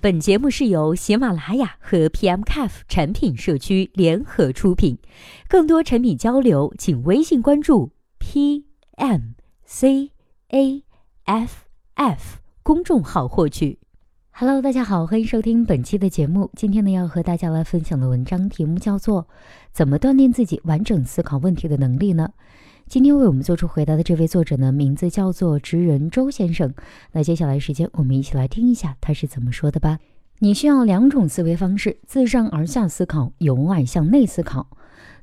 本节目是由喜马拉雅和 PMCAF 产品社区联合出品，更多产品交流，请微信关注 PMCAF 公众号获取。Hello，大家好，欢迎收听本期的节目。今天呢，要和大家来分享的文章题目叫做《怎么锻炼自己完整思考问题的能力呢》。今天为我们做出回答的这位作者呢，名字叫做职人周先生。那接下来时间，我们一起来听一下他是怎么说的吧。你需要两种思维方式：自上而下思考，由外向内思考。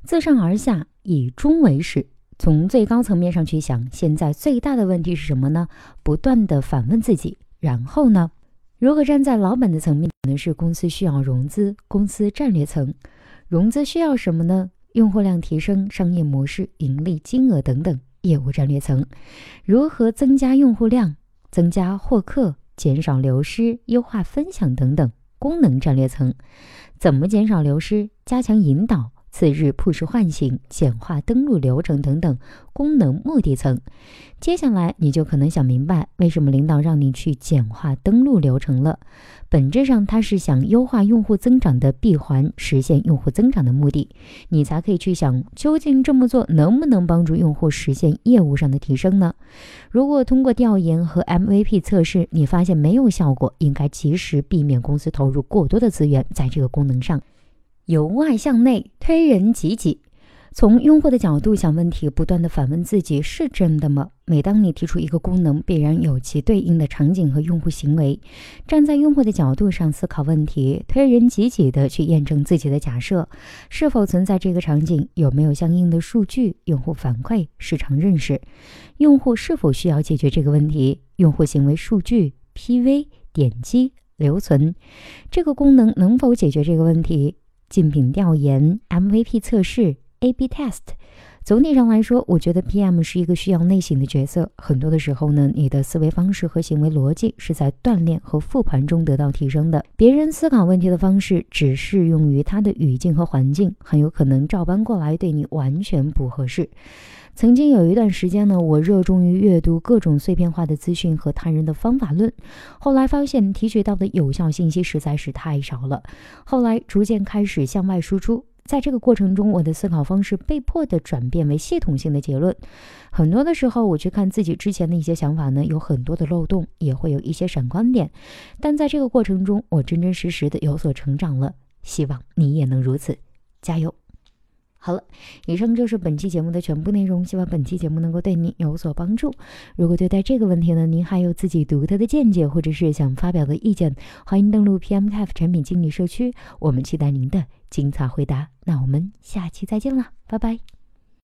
自上而下，以终为始，从最高层面上去想，现在最大的问题是什么呢？不断的反问自己。然后呢？如果站在老板的层面，可能是公司需要融资，公司战略层，融资需要什么呢？用户量提升、商业模式、盈利金额等等，业务战略层如何增加用户量、增加获客、减少流失、优化分享等等，功能战略层怎么减少流失、加强引导。次日，push 唤醒、简化登录流程等等功能目的层。接下来，你就可能想明白，为什么领导让你去简化登录流程了。本质上，他是想优化用户增长的闭环，实现用户增长的目的。你才可以去想，究竟这么做能不能帮助用户实现业务上的提升呢？如果通过调研和 MVP 测试，你发现没有效果，应该及时避免公司投入过多的资源在这个功能上。由外向内推人挤挤，从用户的角度想问题，不断的反问自己是真的吗？每当你提出一个功能，必然有其对应的场景和用户行为。站在用户的角度上思考问题，推人挤挤的去验证自己的假设，是否存在这个场景？有没有相应的数据、用户反馈、市场认识？用户是否需要解决这个问题？用户行为数据、PV、点击、留存，这个功能能否解决这个问题？竞品调研、MVP 测试、A/B test。总体上来说，我觉得 PM 是一个需要内省的角色。很多的时候呢，你的思维方式和行为逻辑是在锻炼和复盘中得到提升的。别人思考问题的方式只适用于他的语境和环境，很有可能照搬过来对你完全不合适。曾经有一段时间呢，我热衷于阅读各种碎片化的资讯和他人的方法论，后来发现提取到的有效信息实在是太少了。后来逐渐开始向外输出，在这个过程中，我的思考方式被迫的转变为系统性的结论。很多的时候，我去看自己之前的一些想法呢，有很多的漏洞，也会有一些闪光点。但在这个过程中，我真真实实的有所成长了。希望你也能如此，加油！好了，以上就是本期节目的全部内容。希望本期节目能够对您有所帮助。如果对待这个问题呢，您还有自己独特的见解，或者是想发表的意见，欢迎登录 PMCF 产品经理社区，我们期待您的精彩回答。那我们下期再见了，拜拜。